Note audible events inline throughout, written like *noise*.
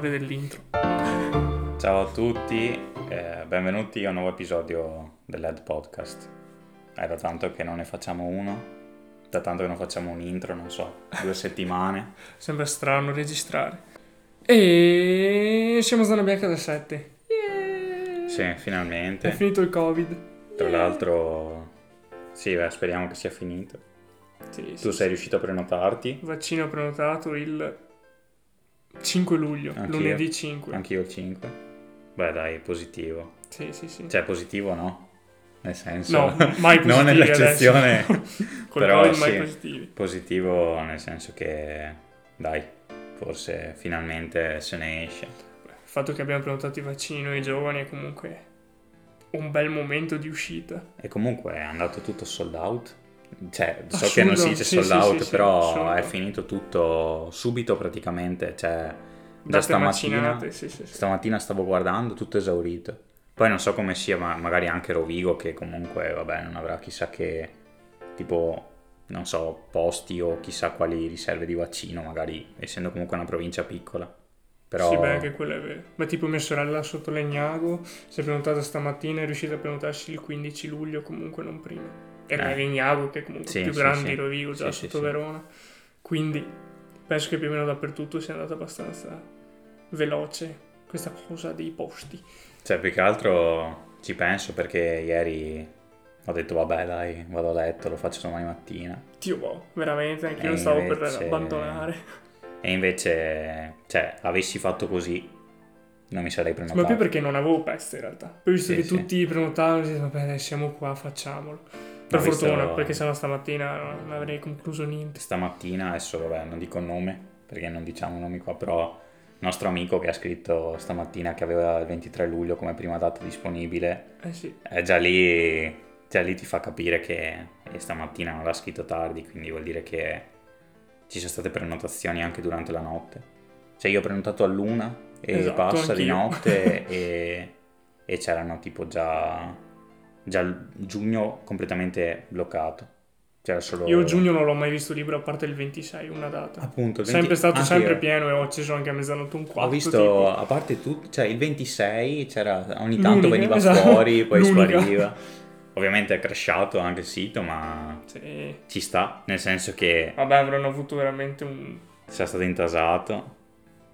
l'onore dell'intro. Ciao a tutti, eh, benvenuti a un nuovo episodio dell'Ed Podcast. È da tanto che non ne facciamo uno, da tanto che non facciamo un intro, non so, due *laughs* settimane. Sembra strano registrare. E siamo zona bianca da 7. Sì, È finalmente. finito il covid. Tra l'altro, sì, beh, speriamo che sia finito. Sì, sì, Tu sei riuscito a prenotarti? Vaccino prenotato il 5 luglio, Anch'io. lunedì 5. Anch'io il 5. Beh, dai, positivo. Sì, sì, sì. Cioè, positivo no? Nel senso... no, mai *laughs* positivi non nell'eccezione. adesso. *laughs* Col *laughs* però covid mai sì. positivi. Positivo nel senso che, dai, forse finalmente se ne esce. Il fatto che abbiamo prenotato i vaccini noi giovani è comunque un bel momento di uscita. E comunque è andato tutto sold out. Cioè, so Assurdo, che non si dice sold sì, out, sì, però è finito tutto subito praticamente. Cioè, già Date stamattina, stamattina stavo guardando, tutto esaurito. Poi non so come sia, ma magari anche Rovigo, che comunque, vabbè, non avrà chissà che, tipo, non so, posti o chissà quali riserve di vaccino, magari, essendo comunque una provincia piccola. Però... Sì, beh, anche quello è vero. Ma tipo mia sorella sotto Legnago si è prenotata stamattina e è riuscita a prenotarsi il 15 luglio, comunque non prima. E Eh. Legnago, che è comunque Sì, più sì, grande di Rovigo, già sotto. Verona. Quindi penso che più o meno dappertutto sia andata abbastanza veloce questa cosa dei posti. Cioè, più che altro ci penso perché ieri ho detto, vabbè, dai, vado a letto, lo faccio domani mattina. Dio, boh, veramente, anche io stavo invece- per abbandonare. E invece, cioè, avessi fatto così, non mi sarei prenotato. Ma più perché non avevo peste in realtà. Poi visto Sì, che sì. tutti prenotavano, vabbè, dai, siamo qua, facciamolo. Per visto- fortuna, perché sennò stamattina non avrei concluso niente. Stamattina, adesso, vabbè, non dico nome, perché non diciamo nomi qua, però il nostro amico che ha scritto stamattina che aveva il 23 luglio come prima data disponibile, Eh sì. è già lì, già lì ti fa capire che e stamattina non l'ha scritto tardi, quindi vuol dire che ci sono state prenotazioni anche durante la notte. Cioè io ho prenotato all'una e Esatto, passa di anch'io. notte *laughs* e, e c'erano tipo già, già giugno completamente bloccato. Solo... Io giugno non l'ho mai visto libero a parte il 26, una data. Appunto, il 20 sempre stato sempre io. pieno e ho acceso anche a mezzanotte un quarto. Ho visto, a parte tutto, cioè il 26 c'era, ogni tanto L'unica, veniva esatto. fuori, *laughs* poi L'unica. spariva. Ovviamente è crashato anche il sito, ma tipo. Sì. ci sta, nel senso che Vabbè, avranno avuto veramente un... sia stato intasato,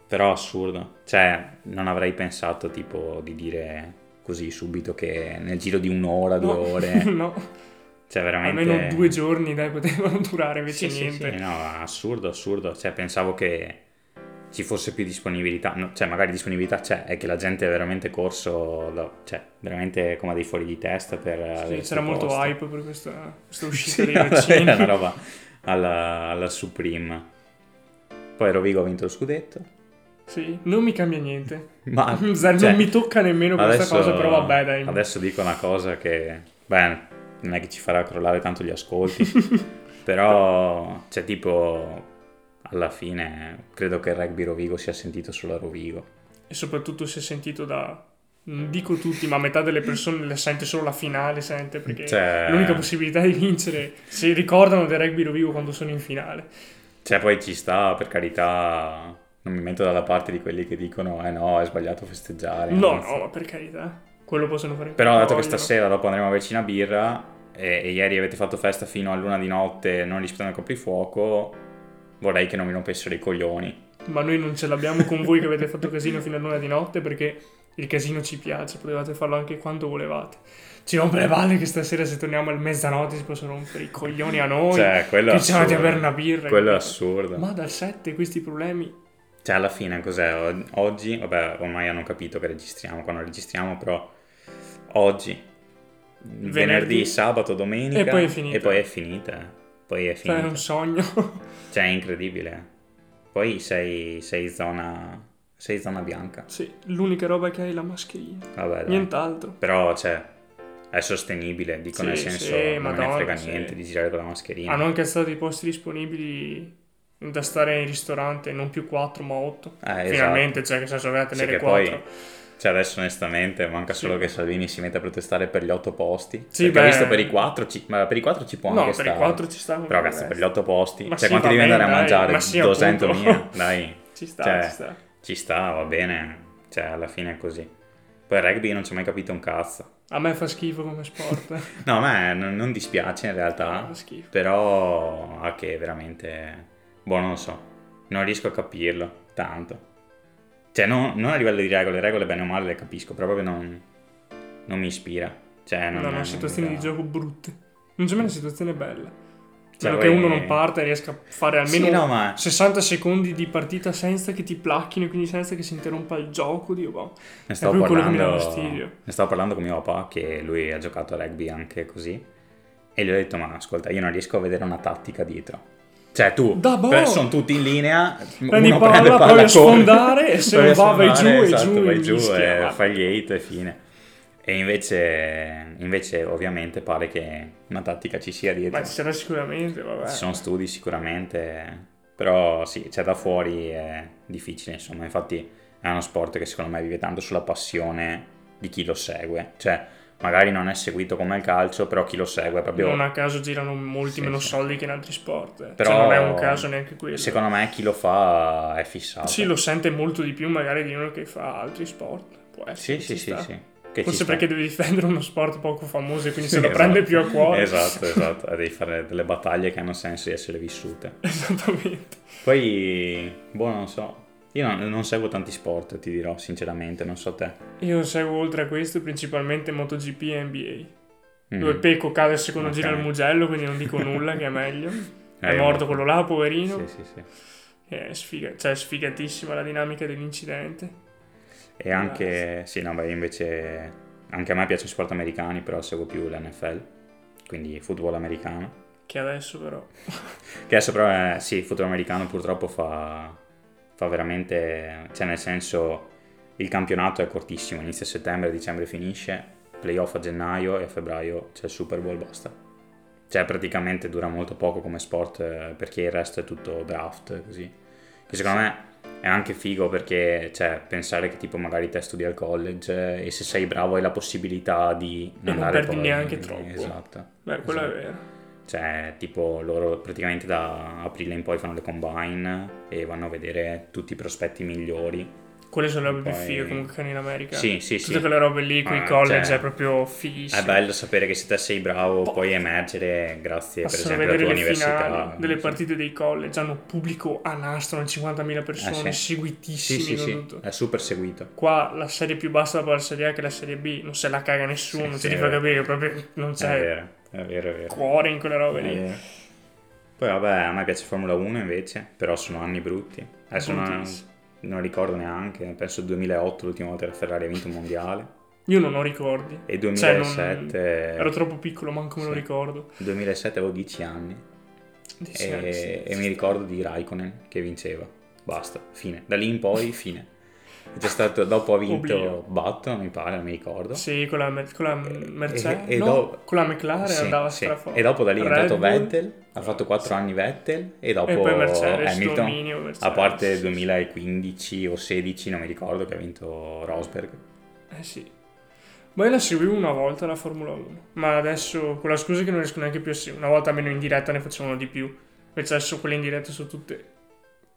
però assurdo. Cioè, non avrei pensato tipo di dire così subito che nel giro di un'ora, due No. ore, *laughs* no, cioè veramente... almeno due giorni, dai, potevano *laughs* durare, invece Sì, sì, niente. sì, no, assurdo, assurdo. Cioè, pensavo che ci fosse più disponibilità. No, cioè, magari disponibilità c'è, è che la gente è veramente corso, da- cioè, veramente come dei fuori di testa per... Sì, c'era molto hype per questa, questa *laughs* uscita Sì, dei era vaccini. una roba alla, alla Supreme. Poi Rovigo ha vinto lo scudetto. Sì, non mi cambia niente. *laughs* Ma *laughs* cioè, non mi tocca nemmeno questa adesso- cosa, però vabbè, dai. Adesso dico una cosa che, beh, non è che ci farà crollare tanto gli ascolti, *laughs* però, cioè, tipo, alla fine credo che il rugby Rovigo sia sentito solo a Rovigo. E soprattutto si è sentito da... Non dico tutti, ma metà delle persone le sente solo la finale, sente, perché Cioè- l'unica possibilità di vincere. Si ricordano del rugby Rovigo quando sono in finale. Cioè, poi ci sta, per carità, non mi metto dalla parte di quelli che dicono, eh no, è sbagliato festeggiare. No, no, ma per carità. Quello possono fare Però dato che stasera dopo andremo a berci una birra e, e ieri avete fatto festa fino a luna di notte non rispettando il coprifuoco, vorrei che non mi rompessero i coglioni. Ma noi non ce l'abbiamo con voi che avete fatto casino fino a luna di notte perché il casino ci piace, potevate farlo anche quando volevate. Ci rompe le balle che stasera se torniamo al mezzanotte si possono rompere i coglioni a noi. Cioè, quello è che siamo andati a assurdo. bere una birra. Quello è assurdo. Ma dal 7 questi problemi... Cioè, alla fine cos'è? Oggi, vabbè, ormai hanno capito che registriamo quando registriamo, però oggi, venerdì, Venerdì, sabato, domenica e poi è finita. E poi è finita. Poi è Cioè, finita. è un sogno. *laughs* Cioè, è incredibile. Poi sei, sei zona sei zona bianca. sì, l'unica roba che hai è la mascherina. Vabbè, dai. Nient'altro. Però, cioè, è sostenibile, dico Sì, nel senso, sì, non me ne Madonna, frega sì. niente di girare con la mascherina. Hanno anche stato i posti disponibili da stare in ristorante, non più 4 ma 8. Eh, esatto. Finalmente, cioè che senso aveva Sì, tenere poi 4. Cioè adesso onestamente manca Sì. solo che Salvini si metta a protestare per gli otto posti. Sì, Perché beh. visto per i quattro ci, ma per i quattro ci può No, anche per i stare. 4 ci sta. Però cazzo per gli otto posti. Ma cioè sì, quanti devi andare a dai, mangiare? ma sì, 200 appunto. mila? Dai. *laughs* Ci sta, Cioè, ci sta. ci sta, va bene, cioè alla fine è così. Poi il rugby non ci ho mai capito un cazzo. A me fa schifo come sport. *laughs* no, a me non, non dispiace in realtà, però a che veramente, boh, non lo so, non riesco a capirlo tanto. Cioè, no, non a livello di regole, regole bene o male le capisco, però proprio non, non mi ispira. Cioè, non, no, no, situazioni di gioco brutte. Non c'è mai una situazione bella. Cioè, Spero che uno non parta e riesca a fare almeno Sì, no, ma 60 secondi di partita senza che ti placchino e quindi senza che si interrompa il gioco. Dio, boh. ne stavo, parlando, ne stavo parlando con mio papà, che lui ha giocato a rugby anche così, e gli ho detto, ma ascolta, io non riesco a vedere una tattica dietro. Cioè, tu, boh. sono tutti in linea, Prendi uno palla, prende palla, provi a sfondare e *laughs* se non va vai giù esatto, giù vai giù e fai gli hit e fine. E invece, invece ovviamente pare che una tattica ci sia dietro. Ma ci sarà sicuramente, vabbè. Ci sono studi sicuramente, però sì, c'è da fuori è difficile, insomma, infatti è uno sport che secondo me vive tanto sulla passione di chi lo segue, cioè magari non è seguito come il calcio, però chi lo segue proprio... Non a caso girano molti Sì, meno sì. soldi che in altri sport. eh. Però Cioè, non è un caso neanche quello. Secondo me chi lo fa è fissato. Sì, lo sente molto di più magari di uno che fa altri sport. Può essere. sì, sì, sì, sì. Forse perché devi difendere uno sport poco famoso e quindi se lo esatto. prende più a cuore. Esatto, *laughs* esatto, devi fare delle battaglie che hanno senso di essere vissute. Esattamente. Poi, boh, non so, io non, non seguo tanti sport, ti dirò sinceramente, non so te. Io seguo oltre a questo principalmente MotoGP e NBA. Mm. Dove Pecco cade al secondo Ok. giro al Mugello, quindi non dico nulla, che è meglio. *laughs* È Eh, morto quello là, poverino. Sì, sì, sì. È, sfiga- cioè, è sfigatissima la dinamica dell'incidente. E anche, sì, no, beh, invece anche a me piacciono i sport americani, però seguo più l'NFL, quindi football americano. Che adesso però... Che adesso però, è, sì, il football americano purtroppo fa, fa veramente, cioè nel senso, il campionato è cortissimo, inizia a settembre, dicembre finisce, playoff a gennaio e a febbraio c'è il Super Bowl, basta. Cioè praticamente dura molto poco come sport eh, perché il resto è tutto draft, così. Che secondo me è anche figo perché, cioè, pensare che tipo magari te studi al college e se sei bravo hai la possibilità di non andare perdi poi- neanche troppo. Esatto. Beh, quello Esatto. è vero. Cioè, tipo, loro praticamente da aprile in poi fanno le combine e vanno a vedere tutti i prospetti migliori. Quelle sono le robe più Poi- fighe comunque che hanno in America. Sì, sì, Tutte sì. quelle robe lì con i Ah, college cioè, è proprio fighissimo. È bello sapere che se te sei bravo puoi emergere grazie, per Passano esempio, alla tua università. finali delle partite dei college, hanno pubblico a nastro, hanno 50.000 persone, Eh, sì. seguitissimi. Sì, sì, sì, tutto. è super seguito. Qua la serie più bassa dopo la serie A che la serie B, non se la caga nessuno, Sì, ti sì, fa è capire che proprio non È c'è vero, è vero, è vero. cuore in quelle robe lì. Poi vabbè, a me piace Formula 1 invece, però sono anni brutti. Adesso non, non ricordo neanche, penso 2008 l'ultima volta che la Ferrari ha vinto un mondiale. Io non ho ricordi. E Cioè, non- 2007... Ero troppo piccolo, manco me lo Sì. ricordo. 2007 avevo 10 anni. Dici, e, sì, e mi ricordo di Raikkonen che vinceva. Basta, fine. Da lì in poi, fine. C'è stato, dopo ha vinto Oblio. Button, mi pare, non mi ricordo. Sì, con la, con la Mercedes. e- e no, dopo- con la McLaren Sì, andava sì. E dopo da lì è Red entrato Bull. Vettel, ha fatto 4 anni Vettel e dopo E Mercedes, Hamilton. dominio Mercedes. A parte 2015 o 16, non mi ricordo, che ha vinto Rosberg. Eh sì. Ma io la seguivo una volta la Formula 1, ma adesso con la scusa che non riesco neanche più a seguire. Una volta almeno in diretta ne facevano di più. Invece adesso quelle in diretta sono tutte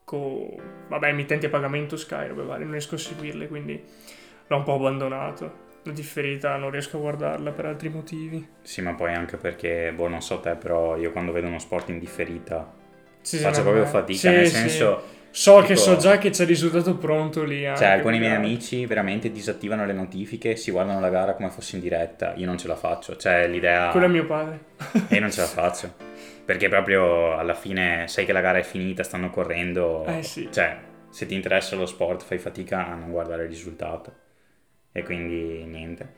con, vabbè, emittenti a pagamento Sky, robe varie, non riesco a seguirle, quindi l'ho un po' abbandonato. La differita non riesco a guardarla per altri motivi. Sì, ma poi anche perché, boh, non so te, però io quando vedo uno sport in differita Sì, sì, faccio proprio eh. fatica, Sì, nel senso... So che dico- so già che c'è il risultato pronto lì. Cioè, alcuni miei amici veramente disattivano le notifiche, si guardano la gara come fosse in diretta. Io non ce la faccio. Cioè, l'idea. Quello è mio padre. E io non ce la *laughs* faccio. Perché proprio alla fine sai che la gara è finita, stanno correndo. Eh, sì. Cioè, se ti interessa lo sport, fai fatica a non guardare il risultato. E quindi niente.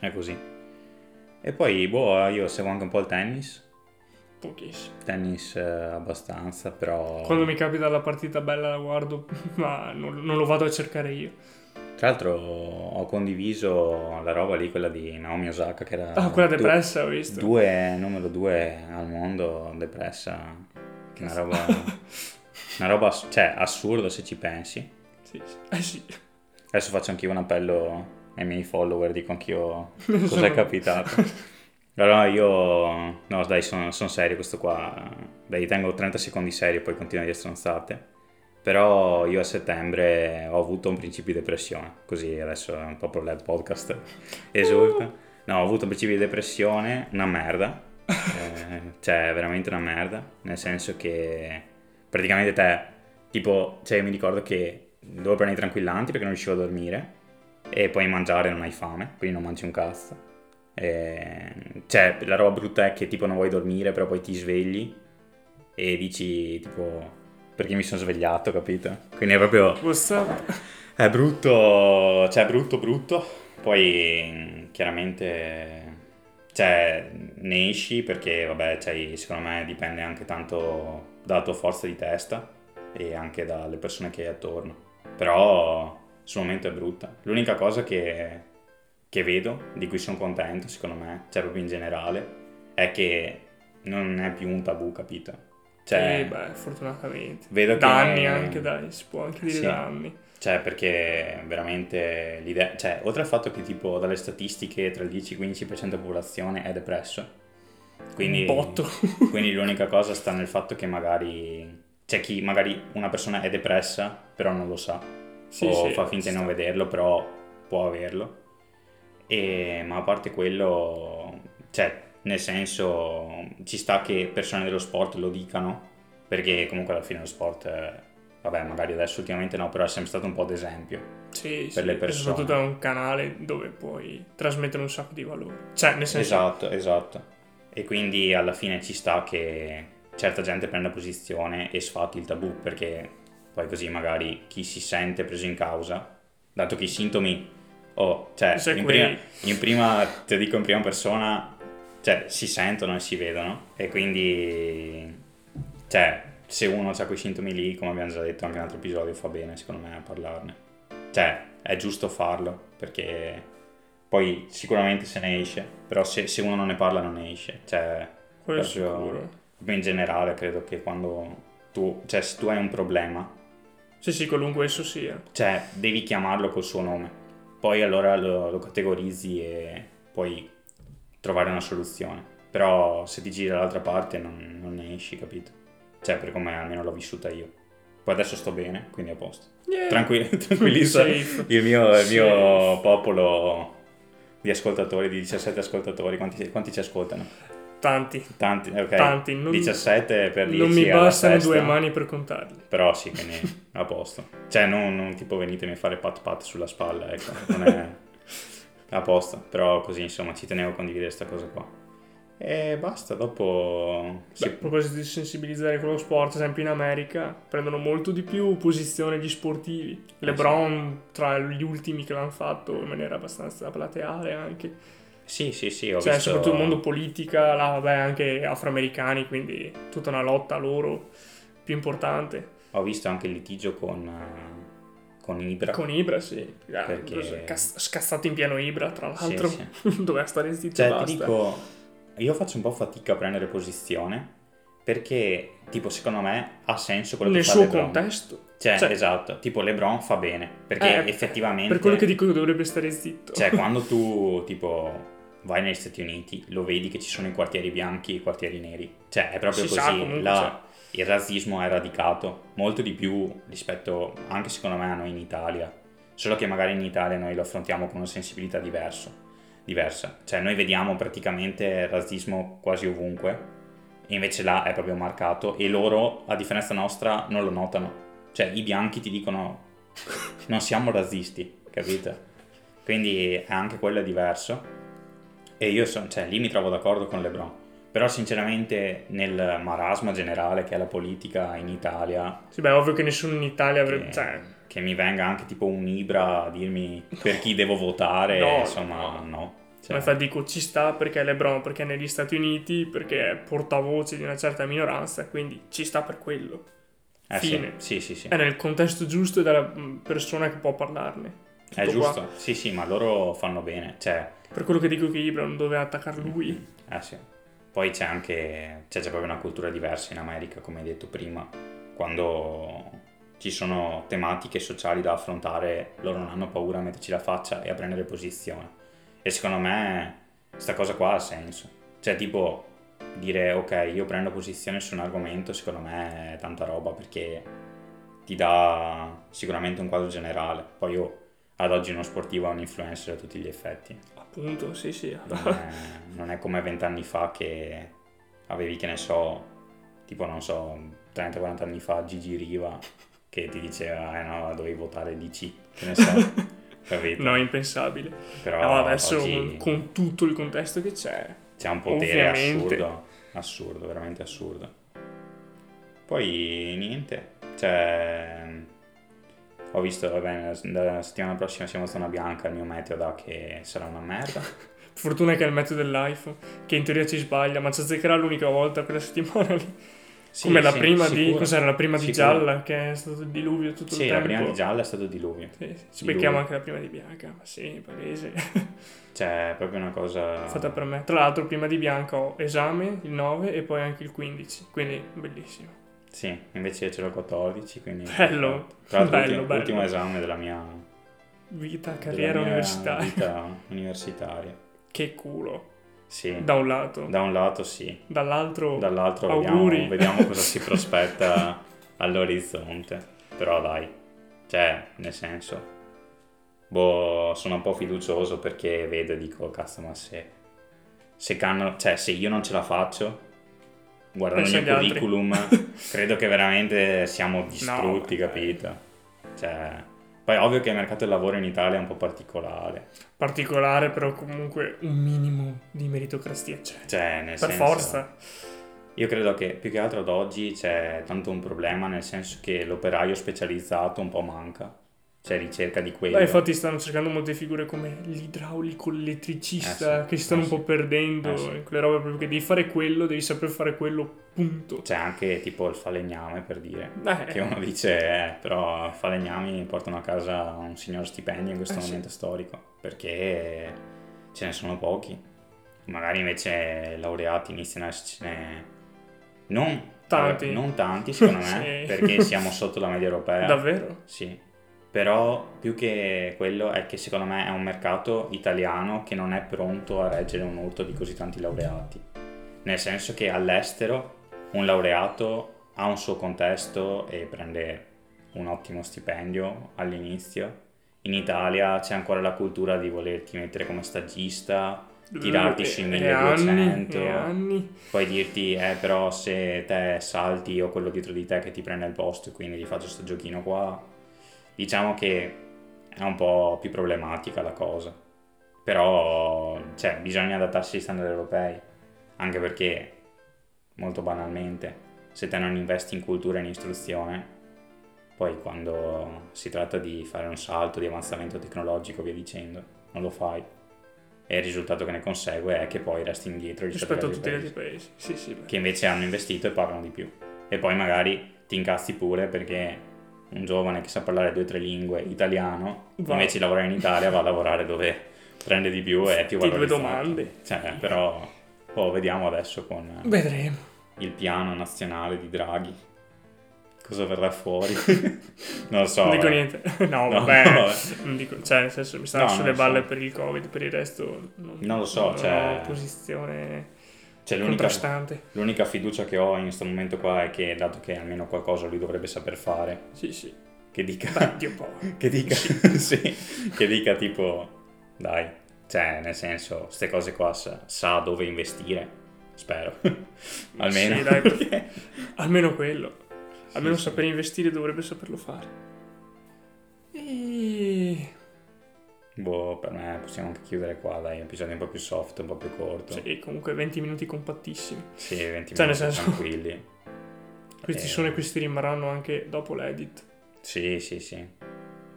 È così. E poi, boh, io seguo anche un po' il tennis. Pochissimo. Tennis eh, abbastanza, però. Quando mi capita la partita bella la guardo, *laughs* ma non, non lo vado a cercare io. Tra l'altro ho condiviso la roba lì, quella di Naomi Osaka, che era... Ah, quella du- depressa, ho visto. Due, numero due al mondo, depressa. Che una roba... *laughs* una roba, cioè, assurda se ci pensi. Sì, sì. Eh sì. Adesso faccio anch'io un appello ai miei follower, dico anch'io *laughs* cosa Sono- è capitato. *laughs* Allora io... No, dai, sono, sono serio questo qua. Dai, tengo 30 secondi serio, poi continuo a dire stronzate. Però io a settembre ho avuto un principio di depressione, così adesso è un po' per il podcast *laughs* esulta. No, ho avuto un principio di depressione, una merda, eh, cioè veramente una merda, nel senso che praticamente te, tipo, cioè io mi ricordo che dovevo prendere i tranquillanti perché non riuscivo a dormire e poi mangiare non hai fame, quindi non mangi un cazzo. E, cioè, la roba brutta è che tipo non vuoi dormire, però poi ti svegli e dici tipo perché mi sono svegliato, capito? Quindi è proprio... What's up? È brutto, cioè brutto brutto. Poi chiaramente cioè, ne esci perché vabbè, cioè, secondo me dipende anche tanto dalla tua forza di testa e anche dalle persone che hai attorno. Però sul momento è brutta. L'unica cosa che, che vedo, di cui sono contento secondo me, cioè proprio in generale, è che non è più un tabù, capito? Cioè, sì, beh, fortunatamente. Vedo da anni anche, dai, si può anche dire sì. da anni. Cioè, perché veramente l'idea... Cioè, oltre al fatto che tipo dalle statistiche tra il 10 e il 15% della popolazione è depresso. Quindi, *laughs* quindi l'unica cosa sta nel fatto che magari... C'è chi magari una persona è depressa, però non lo sa. Sì, o sì, fa finta di non vederlo, però può averlo. E, ma a parte quello... Cioè, nel senso ci sta che persone dello sport lo dicano, perché comunque alla fine lo sport, eh, vabbè magari adesso ultimamente no, però è sempre stato un po' d'esempio sì, per sì, le persone. soprattutto è un canale dove puoi trasmettere un sacco di valore. Cioè, nel senso... Esatto, esatto. E quindi alla fine ci sta che certa gente prenda posizione e sfatti il tabù, perché poi così magari chi si sente preso in causa, dato che i sintomi... Oh, cioè, in prima, in prima, te dico in prima persona, cioè, si sentono e si vedono e quindi, cioè, se uno ha quei sintomi lì, come abbiamo già detto anche in un altro episodio, fa bene secondo me a parlarne. Cioè, è giusto farlo perché poi sicuramente se ne esce, però se, se uno non ne parla non ne esce. Cioè, Quello proprio, proprio in generale credo che quando tu, cioè se tu hai un problema... Sì, sì, qualunque esso sia. Cioè, devi chiamarlo col suo nome. Poi allora lo, lo categorizzi e poi trovare una soluzione. Però se ti giri dall'altra parte non, non ne esci, capito? Cioè, per come almeno l'ho vissuta io. Poi adesso sto bene, quindi a posto. Yeah. Tranqui- *laughs* tranquillizza il mio, il mio popolo di ascoltatori, di 17 ascoltatori. Quanti, quanti ci ascoltano? Tanti. Tanti, ok. Tanti. Non, 17 per 10 Non mi bastano due mani per contarli. Però sì, quindi *laughs* a posto. Cioè, non, non tipo venitemi a fare pat pat sulla spalla, ecco. Non è *laughs* a posto, però così insomma ci tenevo a condividere questa cosa qua. E basta, dopo... Beh, a proposito di sensibilizzare con lo sport, esempio in America prendono molto di più posizione gli sportivi. Eh, LeBron tra gli ultimi che l'hanno fatto in maniera abbastanza plateale anche. Sì, sì, sì, ho cioè, visto... soprattutto il mondo politica, là, vabbè, anche afroamericani, quindi tutta una lotta loro più importante. Ho visto anche il litigio con con Ibra. Con Ibra, sì. Ah, perché... Scazzato in pieno Ibra, tra l'altro. Sì, sì. *laughs* Doveva stare zitto Cioè, basta. ti dico, io faccio un po' fatica a prendere posizione perché, tipo, secondo me ha senso quello Nel che fa suo LeBron. contesto. Cioè, cioè, esatto, tipo LeBron fa bene, perché eh, effettivamente... Per quello che dico dovrebbe stare zitto. Cioè, *laughs* quando tu, tipo, vai negli Stati Uniti, lo vedi che ci sono i quartieri bianchi e i quartieri neri. Cioè, è proprio si così. Sa, comunque, La, cioè il razzismo è radicato molto di più rispetto anche secondo me a noi in Italia. Solo che magari in Italia noi lo affrontiamo con una sensibilità diverso, diversa. Cioè noi vediamo praticamente razzismo quasi ovunque e invece là è proprio marcato e loro a differenza nostra non lo notano. Cioè i bianchi ti dicono *laughs* non siamo razzisti capito? quindi è anche quello diverso. E io sono, cioè lì mi trovo d'accordo con LeBron però sinceramente nel marasma generale che è la politica in Italia... Sì, beh, ovvio che nessuno in Italia avrebbe... Che, cioè... che mi venga anche tipo un Ibra a dirmi per chi devo votare, no, insomma, no. no. Cioè. Ma infatti dico ci sta perché è LeBron, perché è negli Stati Uniti, perché è portavoce di una certa minoranza, quindi ci sta per quello. Eh, Fine. Sì, sì, sì, sì. È nel contesto giusto della persona che può parlarne. Tutto è giusto, qua. sì, sì, ma loro fanno bene, cioè... Per quello che dico che Ibra non doveva attaccare lui. Eh sì. Poi c'è anche c'è già proprio una cultura diversa in America, come hai detto prima, quando ci sono tematiche sociali da affrontare, loro non hanno paura a metterci la faccia e a prendere posizione. E secondo me questa cosa qua ha senso. Cioè, tipo, dire ok, io prendo posizione su un argomento, secondo me è tanta roba perché ti dà sicuramente un quadro generale. Poi io ad oggi uno sportivo è un influencer a tutti gli effetti. Appunto, sì, sì. Non è, non è come vent'anni fa che avevi, che ne so, tipo, non so, 30-40 anni fa Gigi Riva che ti diceva, eh no, dovevi votare DC, che ne so, *laughs* capito? No, impensabile. Però No, adesso oggi con tutto il contesto che c'è. c'è un potere ovviamente. assurdo, assurdo, veramente assurdo. Poi niente, cioè, ho visto, va bene, la la settimana prossima siamo a zona bianca, il mio meteo dà che sarà una merda. *laughs* Fortuna che è il metodo dell'iPhone, che in teoria ci sbaglia, ma ci azzeccherà l'unica volta quella settimana lì. Sì, Come la sì, prima di. sicuro. Cos'era la prima di Sicuro. gialla? Che è stato il diluvio tutto Sì, il la tempo. prima di gialla è stato diluvio. Sì, sì, ci Diluvio. becchiamo anche la prima di bianca, ma sì, palese. *laughs* Cioè, è proprio una cosa... Fatta per me. Tra l'altro, prima di bianca ho esame il 9 e poi anche il 15, quindi bellissimo. Sì, invece ce l'ho 14, quindi... Bello, Tra l'altro, bello, ultimo, bello. ultimo esame della mia... Vita, carriera mia universitaria. Vita universitaria. Che culo. Sì, Da un lato. da un lato sì, Dall'altro. dall'altro vediamo, *laughs* vediamo cosa si prospetta *laughs* all'orizzonte. Però dai, cioè, nel senso, boh, sono un po' fiducioso perché vedo e dico, cazzo, ma se, se, canno- cioè, se io non ce la faccio, guardando il Pensa mio altri. curriculum, *laughs* credo che veramente siamo distrutti, No, capito? Cioè, poi è ovvio che il mercato del lavoro in Italia è un po' particolare, particolare, però comunque un minimo di meritocrazia c'è. cioè, nel Per senso... forza. Io credo che più che altro ad oggi c'è tanto un problema, nel senso che l'operaio specializzato un po' manca. C'è ricerca di quello. Beh, infatti stanno cercando molte figure come l'idraulico, l'elettricista, Eh sì, che si stanno eh un po' perdendo Eh sì. quelle robe proprio che devi fare quello, devi saper fare quello, punto. C'è anche tipo il falegname per dire. Eh, Che uno dice, eh, però falegnami portano a casa un signor stipendio in questo Eh momento storico. Perché ce ne sono pochi. Magari invece laureati iniziano a essercene non Tanti. non tanti secondo me, *laughs* perché siamo sotto la media europea. Davvero? Sì, però più che quello è che secondo me è un mercato italiano che non è pronto a reggere un urto di così tanti laureati. Nel senso che all'estero un laureato ha un suo contesto e prende un ottimo stipendio all'inizio. In Italia c'è ancora la cultura di volerti mettere come stagista, tirarti sui E 1200, anni, e anni. poi dirti, eh però se te salti o quello dietro di te che ti prende il posto e quindi ti faccio sto giochino qua, diciamo che è un po' più problematica la cosa. Però, cioè, bisogna adattarsi agli standard europei, anche perché, molto banalmente, se te non investi in cultura e in istruzione, poi quando si tratta di fare un salto di avanzamento tecnologico, via dicendo, non lo fai. E il risultato che ne consegue è che poi resti indietro rispetto, a tutti gli altri paesi. Sì, sì. che invece hanno investito e pagano di più. E poi magari ti incazzi pure perché un giovane che sa parlare due o tre lingue italiano, Va. invece di lavorare in Italia, va a lavorare dove prende di più e è più Ti due valorizzato. domande. Cioè, però, oh, vediamo adesso con Vedremo. il piano nazionale di Draghi. Cosa verrà fuori? *laughs* non lo so. non dico eh. niente. *laughs* No, No, vabbè. no, eh. non dico, cioè, nel senso, mi stanno No, sulle balle so. per il Covid, per il resto non, Non lo so, non cioè- posizione Cioè, l'unica, l'unica fiducia che ho in questo momento qua è che, dato che almeno qualcosa lui dovrebbe saper fare, Sì, sì. che dica... *laughs* Che dica, *laughs* sì, che dica tipo, dai, cioè nel senso, queste cose qua sa, sa dove investire, spero, *laughs* almeno. Sì, dai, perché- Almeno quello. Almeno sì. sapere investire dovrebbe saperlo fare. E... boh, per me possiamo anche chiudere qua, dai, episodi un po' più soft, un po' più corto. Sì, comunque 20 minuti compattissimi. Sì, 20 Cioè, nel minuti senso- tranquilli. *laughs* Questi Eh. sono e questi rimarranno anche dopo l'edit. Sì, sì, sì,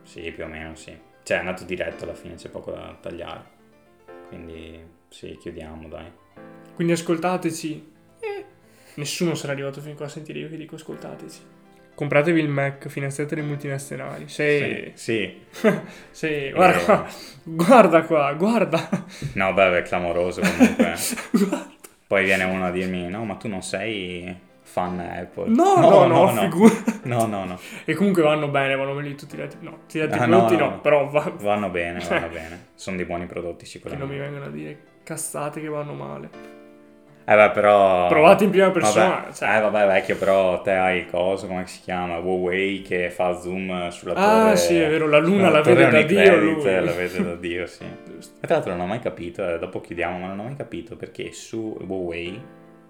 sì, più o meno sì. Cioè è andato diretto alla fine, c'è poco da tagliare. Quindi sì, chiudiamo, dai. Quindi ascoltateci. Eh, Nessuno sarà arrivato fin qua a sentire io che dico ascoltateci. Compratevi il Mac, finanziate le multinazionali. Se... Sì, sì. *laughs* se- Guarda Eh. qua, guarda qua, guarda. No, beh, è clamoroso comunque. *laughs* Poi viene uno a dirmi, no, ma tu non sei fan Apple. No, no, no, no, figura. no, no, no. E comunque vanno bene, vanno bene tutti gli altri. No, tutti gli altri Ah, no, prodotti no, no. però va... Vanno bene, vanno *laughs* bene. Sono dei buoni prodotti che non mi sicuramente. vengono a dire cazzate che vanno male. Eh beh, però... Provate in prima persona. Vabbè, cioè. Eh vabbè, vecchio, però te hai il coso, come si chiama? Huawei che fa zoom sulla Ah, torre... sì, è vero, la luna la torre vede da Dio, Unicredit, lui. La vede da Dio, sì. *laughs* E tra l'altro non ho mai capito, eh, dopo chiediamo, ma non ho mai capito perché su Huawei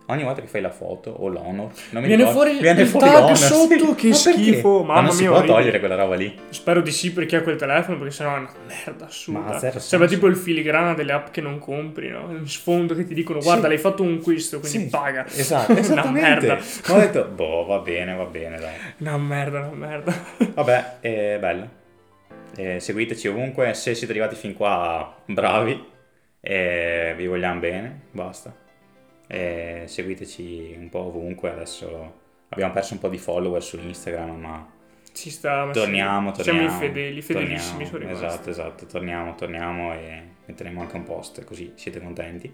ogni volta che fai la foto o l'honor non mi Viene ricordo- fuori viene il fuori tag l'honor, sotto, sì. che Ma schifo, Ma mamma non si mia, può orribile. togliere quella roba lì Spero di sì per chi ha quel telefono, perché sennò è una merda assurda. Ma Sembra senso. tipo il filigrana delle app che non compri, no? In sfondo che ti dicono, guarda, Sì. l'hai fatto un acquisto, quindi Sì, paga. esatto, *laughs* una esattamente merda. ho detto boh va bene va bene dai Una merda, una merda. *laughs* Vabbè, è bello. Eh, seguiteci ovunque, se siete arrivati fin qua, bravi, e vi vogliamo bene, basta. E seguiteci un po' ovunque, adesso abbiamo perso un po' di follower su Instagram, ma Ci sta, ma sì. torniamo, Siamo torniamo. infedeli, fedelissimi torniamo, sono rimasti. Esatto, esatto, torniamo, torniamo e metteremo anche un post, così siete contenti.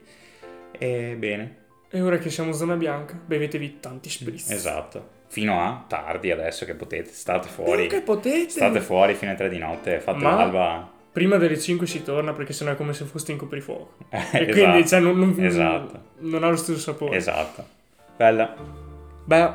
E bene, E ora che siamo zona bianca, bevetevi tanti spritz. esatto. Fino a tardi adesso che potete, state fuori. Che potete. State fuori fino alle 3 di notte, fate Ma- l'alba. Prima delle 5 si torna perché sennò è come se foste in coprifuoco. *laughs* Eh, E quindi, cioè, non, non, esatto. non ha lo stesso sapore. Esatto. Bella. Beh,